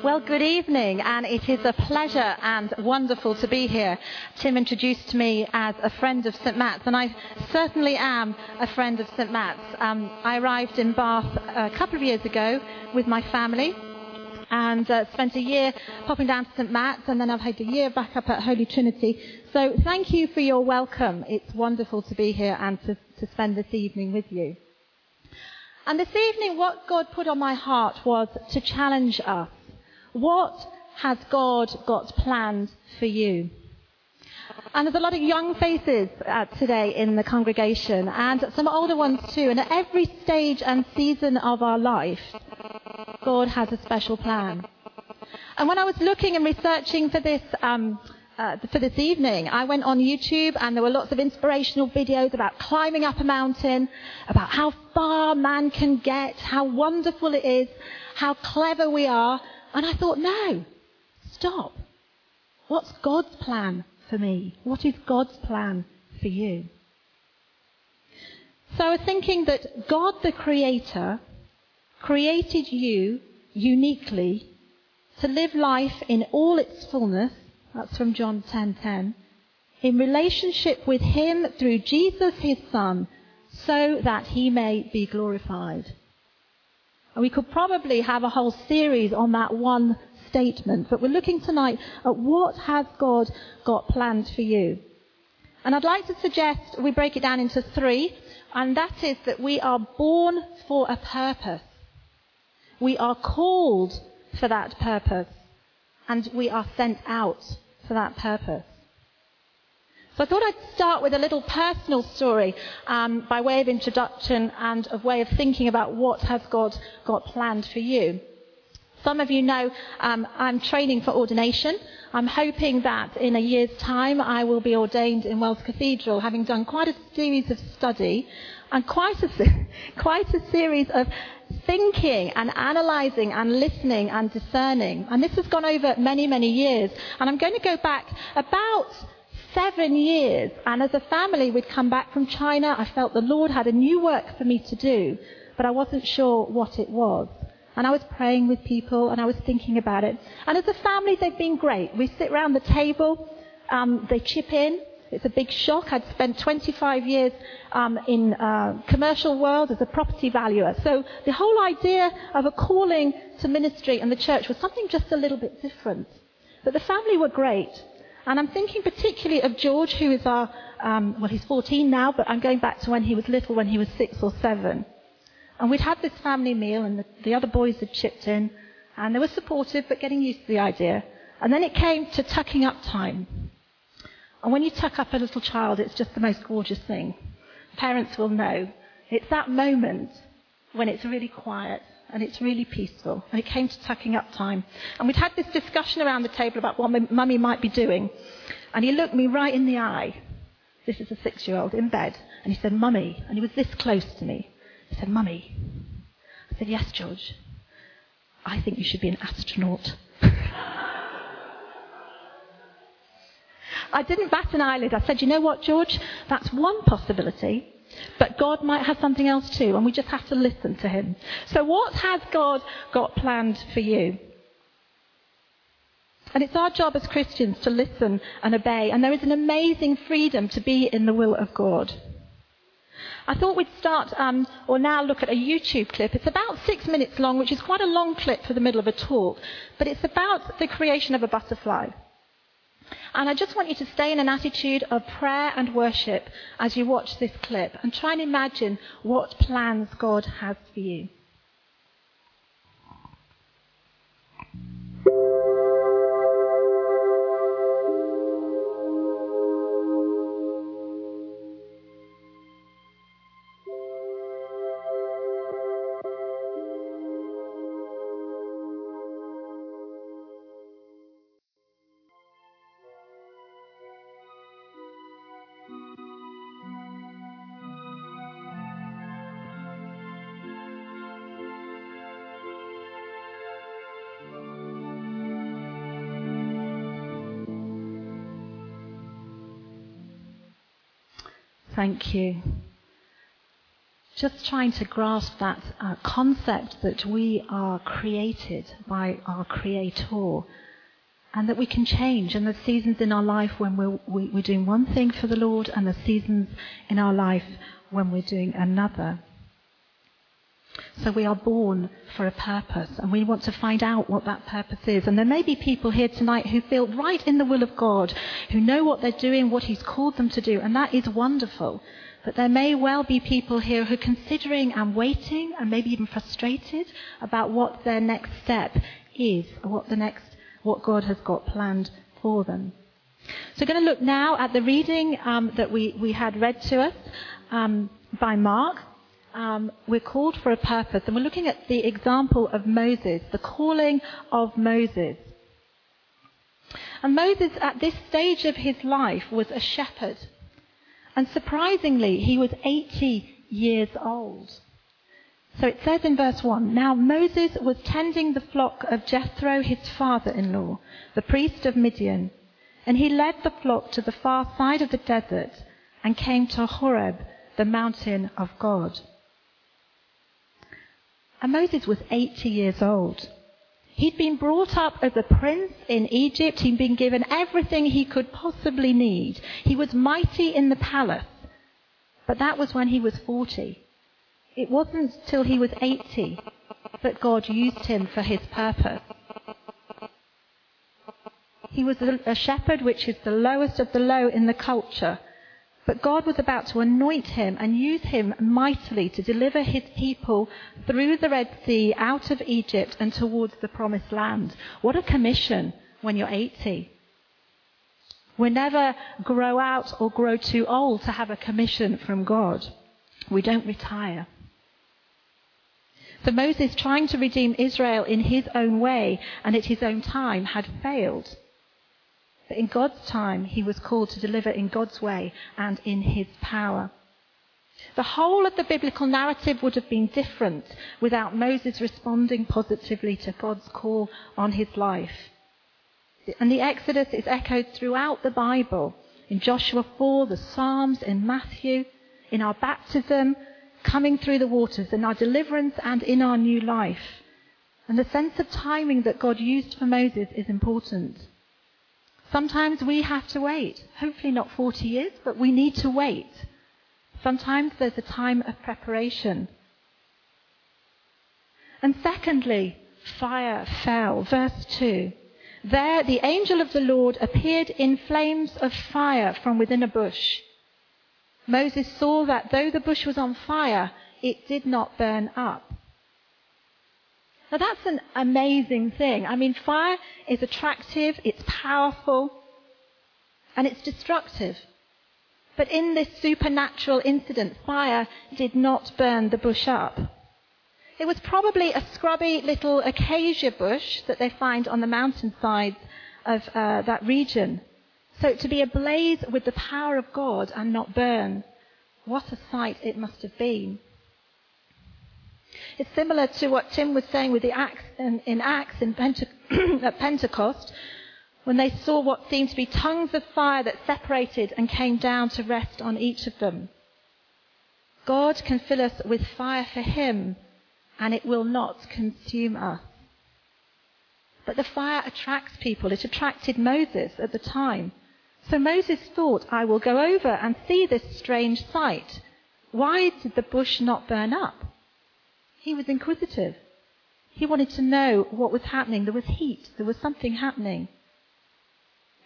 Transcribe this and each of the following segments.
Well, good evening, and it is a pleasure and wonderful to be here. Tim introduced me as a friend of St. Matt's, and I certainly am a friend of St. Matt's. Um, I arrived in Bath a couple of years ago with my family and uh, spent a year popping down to St. Matt's, and then I've had a year back up at Holy Trinity. So thank you for your welcome. It's wonderful to be here and to, to spend this evening with you. And this evening, what God put on my heart was to challenge us. What has God got planned for you? And there's a lot of young faces uh, today in the congregation and some older ones too. And at every stage and season of our life, God has a special plan. And when I was looking and researching for this, um, uh, for this evening, I went on YouTube and there were lots of inspirational videos about climbing up a mountain, about how far man can get, how wonderful it is, how clever we are. And I thought, no, stop. What's God's plan for me? What is God's plan for you? So I was thinking that God the Creator created you uniquely to live life in all its fullness that's from John 10:10. In relationship with him through Jesus his son so that he may be glorified. And we could probably have a whole series on that one statement, but we're looking tonight at what has God got planned for you. And I'd like to suggest we break it down into three, and that is that we are born for a purpose. We are called for that purpose, and we are sent out for that purpose. So I thought I'd start with a little personal story um, by way of introduction and a way of thinking about what has God got planned for you. Some of you know um, I'm training for ordination. I'm hoping that in a year's time I will be ordained in Wells Cathedral, having done quite a series of study and quite a, quite a series of thinking and analysing and listening and discerning. And this has gone over many, many years. And I'm going to go back about seven years. And as a family, we'd come back from China. I felt the Lord had a new work for me to do, but I wasn't sure what it was. And I was praying with people and I was thinking about it. And as a family, they've been great. We sit around the table, um, they chip in, it's a big shock. I'd spent 25 years um, in uh, commercial world as a property valuer. So the whole idea of a calling to ministry and the church was something just a little bit different. But the family were great. And I'm thinking particularly of George, who is our, um, well, he's 14 now, but I'm going back to when he was little, when he was six or seven. And we'd had this family meal, and the, the other boys had chipped in, and they were supportive, but getting used to the idea. And then it came to tucking up time. And when you tuck up a little child, it's just the most gorgeous thing. Parents will know. It's that moment when it's really quiet and it's really peaceful. And it came to tucking up time. And we'd had this discussion around the table about what mummy might be doing. And he looked me right in the eye. This is a six year old in bed. And he said, Mummy. And he was this close to me. He said, Mummy. I said, Yes, George. I think you should be an astronaut. I didn't bat an eyelid. I said, you know what, George? That's one possibility. But God might have something else too, and we just have to listen to Him. So, what has God got planned for you? And it's our job as Christians to listen and obey, and there is an amazing freedom to be in the will of God. I thought we'd start, um, or now look at a YouTube clip. It's about six minutes long, which is quite a long clip for the middle of a talk, but it's about the creation of a butterfly. And I just want you to stay in an attitude of prayer and worship as you watch this clip and try and imagine what plans God has for you. Thank you. just trying to grasp that uh, concept that we are created by our Creator and that we can change. And the seasons in our life when we're, we, we are doing one thing for the Lord, and the seasons in our life when we're doing another. So we are born for a purpose, and we want to find out what that purpose is. And there may be people here tonight who feel right in the will of God, who know what they're doing, what He's called them to do, and that is wonderful. But there may well be people here who are considering and waiting and maybe even frustrated about what their next step is, or what the next, what God has got planned for them. So we're going to look now at the reading um, that we, we had read to us um, by Mark. Um, we're called for a purpose, and we're looking at the example of Moses, the calling of Moses. And Moses, at this stage of his life, was a shepherd. And surprisingly, he was 80 years old. So it says in verse 1 Now Moses was tending the flock of Jethro, his father in law, the priest of Midian. And he led the flock to the far side of the desert and came to Horeb, the mountain of God. And Moses was 80 years old. He'd been brought up as a prince in Egypt. He'd been given everything he could possibly need. He was mighty in the palace. But that was when he was 40. It wasn't till he was 80 that God used him for his purpose. He was a shepherd, which is the lowest of the low in the culture. But God was about to anoint him and use him mightily to deliver his people through the Red Sea, out of Egypt, and towards the promised land. What a commission when you're 80. We never grow out or grow too old to have a commission from God. We don't retire. So Moses, trying to redeem Israel in his own way and at his own time, had failed. But in God's time, he was called to deliver in God's way and in his power. The whole of the biblical narrative would have been different without Moses responding positively to God's call on his life. And the Exodus is echoed throughout the Bible in Joshua 4, the Psalms, in Matthew, in our baptism, coming through the waters, in our deliverance, and in our new life. And the sense of timing that God used for Moses is important. Sometimes we have to wait. Hopefully not 40 years, but we need to wait. Sometimes there's a time of preparation. And secondly, fire fell. Verse 2. There the angel of the Lord appeared in flames of fire from within a bush. Moses saw that though the bush was on fire, it did not burn up. Now that's an amazing thing. I mean, fire is attractive, it's powerful, and it's destructive. But in this supernatural incident, fire did not burn the bush up. It was probably a scrubby little acacia bush that they find on the mountainsides of uh, that region. So to be ablaze with the power of God and not burn, what a sight it must have been. It's similar to what Tim was saying with the Acts in, Acts in Pente- at Pentecost, when they saw what seemed to be tongues of fire that separated and came down to rest on each of them. God can fill us with fire for Him, and it will not consume us. But the fire attracts people. It attracted Moses at the time. So Moses thought, I will go over and see this strange sight. Why did the bush not burn up? He was inquisitive. He wanted to know what was happening. There was heat. There was something happening.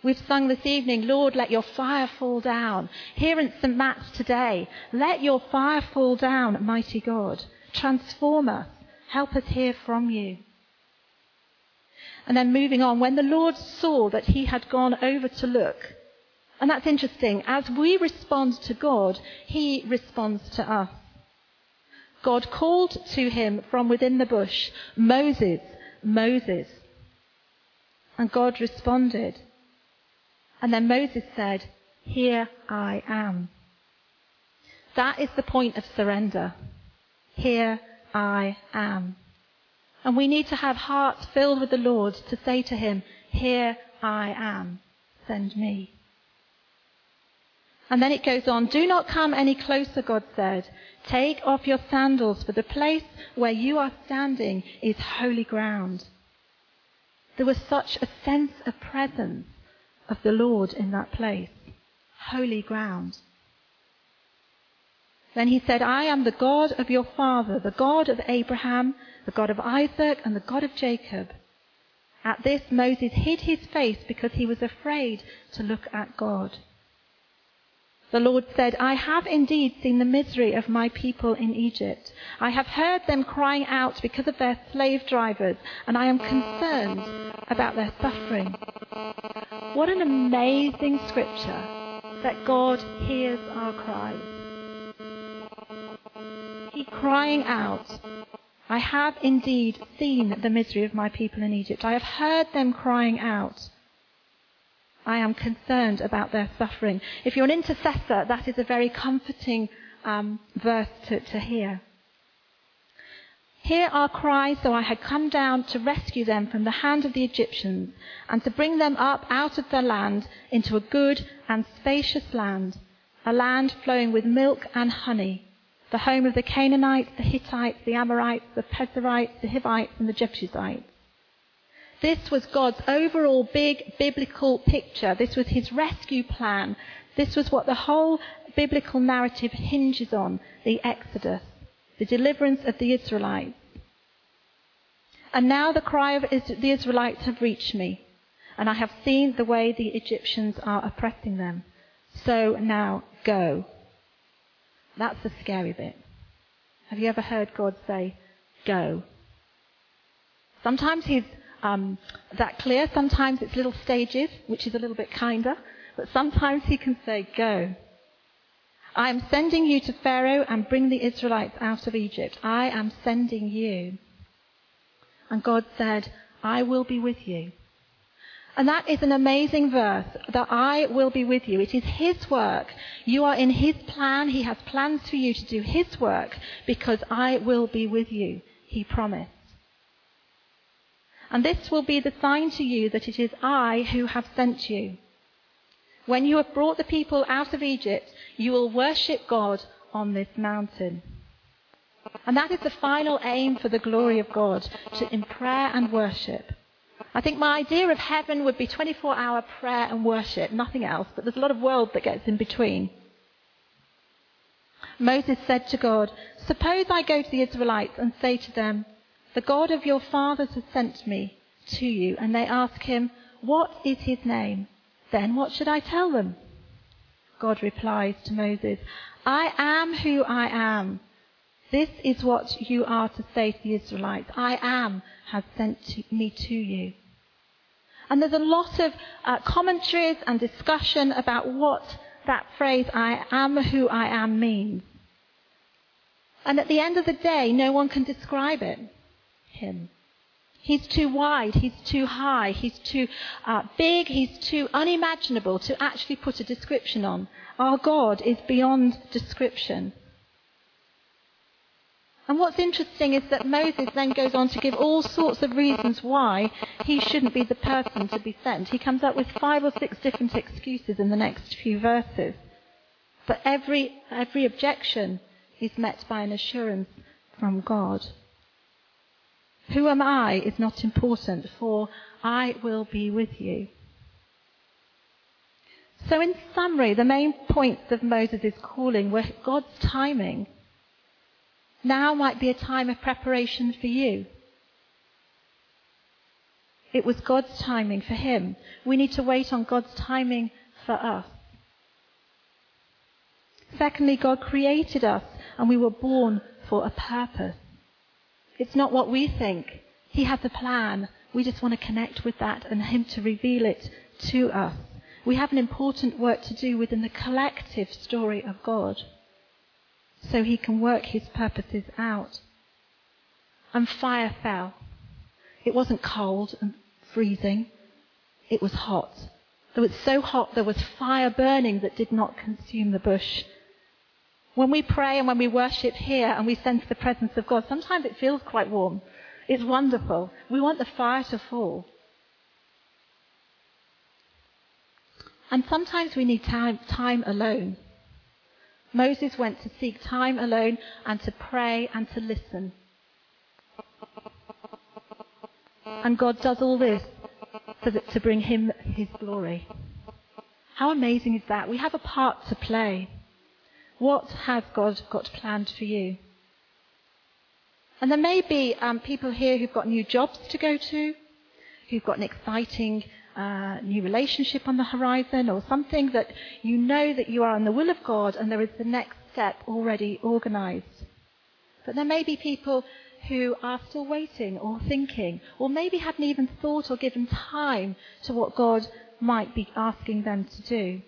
We've sung this evening, Lord, let your fire fall down. Here in St. Matt's today, let your fire fall down, mighty God. Transform us. Help us hear from you. And then moving on, when the Lord saw that he had gone over to look, and that's interesting, as we respond to God, he responds to us. God called to him from within the bush, Moses, Moses. And God responded. And then Moses said, Here I am. That is the point of surrender. Here I am. And we need to have hearts filled with the Lord to say to him, Here I am. Send me. And then it goes on, do not come any closer, God said. Take off your sandals, for the place where you are standing is holy ground. There was such a sense of presence of the Lord in that place. Holy ground. Then he said, I am the God of your father, the God of Abraham, the God of Isaac, and the God of Jacob. At this, Moses hid his face because he was afraid to look at God. The Lord said, I have indeed seen the misery of my people in Egypt. I have heard them crying out because of their slave drivers, and I am concerned about their suffering. What an amazing scripture that God hears our cries. He crying out, I have indeed seen the misery of my people in Egypt. I have heard them crying out. I am concerned about their suffering. If you're an intercessor, that is a very comforting um, verse to, to hear. Hear our cry, so I had come down to rescue them from the hand of the Egyptians, and to bring them up out of their land into a good and spacious land, a land flowing with milk and honey, the home of the Canaanites, the Hittites, the Amorites, the Perizzites, the Hivites, and the Jebusites. This was God's overall big biblical picture. This was his rescue plan. This was what the whole biblical narrative hinges on the Exodus, the deliverance of the Israelites. And now the cry of the Israelites have reached me, and I have seen the way the Egyptians are oppressing them. So now go. That's the scary bit. Have you ever heard God say, go? Sometimes he's um, that clear. Sometimes it's little stages, which is a little bit kinder, but sometimes he can say, Go. I am sending you to Pharaoh and bring the Israelites out of Egypt. I am sending you. And God said, I will be with you. And that is an amazing verse, that I will be with you. It is His work. You are in His plan. He has plans for you to do His work because I will be with you, He promised. And this will be the sign to you that it is I who have sent you. When you have brought the people out of Egypt, you will worship God on this mountain. And that is the final aim for the glory of God, to, in prayer and worship. I think my idea of heaven would be 24 hour prayer and worship, nothing else, but there's a lot of world that gets in between. Moses said to God, Suppose I go to the Israelites and say to them, the God of your fathers has sent me to you. And they ask him, What is his name? Then what should I tell them? God replies to Moses, I am who I am. This is what you are to say to the Israelites. I am has sent me to you. And there's a lot of uh, commentaries and discussion about what that phrase, I am who I am, means. And at the end of the day, no one can describe it him. He's too wide, he's too high, he's too uh, big, he's too unimaginable to actually put a description on. Our God is beyond description. And what's interesting is that Moses then goes on to give all sorts of reasons why he shouldn't be the person to be sent. He comes up with five or six different excuses in the next few verses. But every, every objection is met by an assurance from God. Who am I is not important, for I will be with you. So, in summary, the main points of Moses' calling were God's timing. Now might be a time of preparation for you. It was God's timing for him. We need to wait on God's timing for us. Secondly, God created us and we were born for a purpose. It's not what we think. He has a plan. We just want to connect with that and Him to reveal it to us. We have an important work to do within the collective story of God so He can work His purposes out. And fire fell. It wasn't cold and freezing. It was hot. It was so hot there was fire burning that did not consume the bush. When we pray and when we worship here and we sense the presence of God, sometimes it feels quite warm. It's wonderful. We want the fire to fall. And sometimes we need time, time alone. Moses went to seek time alone and to pray and to listen. And God does all this so that to bring him his glory. How amazing is that? We have a part to play. What has God got planned for you? And there may be um, people here who've got new jobs to go to, who've got an exciting uh, new relationship on the horizon, or something that you know that you are in the will of God and there is the next step already organized. But there may be people who are still waiting or thinking, or maybe hadn't even thought or given time to what God might be asking them to do.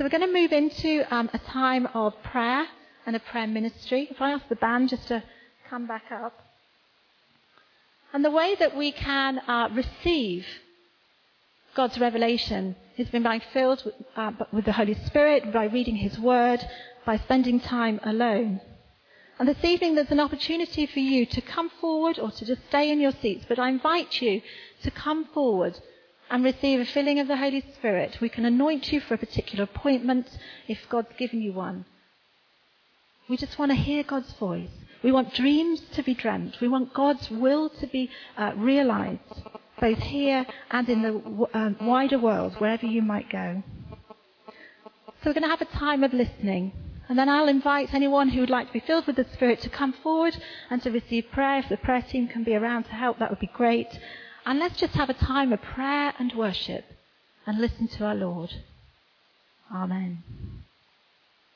So we're going to move into um, a time of prayer and a prayer ministry. If I ask the band just to come back up. And the way that we can uh, receive God's revelation has been by being filled with, uh, with the Holy Spirit, by reading His Word, by spending time alone. And this evening there's an opportunity for you to come forward or to just stay in your seats, but I invite you to come forward and receive a filling of the Holy Spirit. We can anoint you for a particular appointment if God's given you one. We just want to hear God's voice. We want dreams to be dreamt. We want God's will to be uh, realized, both here and in the uh, wider world, wherever you might go. So we're going to have a time of listening. And then I'll invite anyone who would like to be filled with the Spirit to come forward and to receive prayer. If the prayer team can be around to help, that would be great. And let's just have a time of prayer and worship and listen to our Lord. Amen.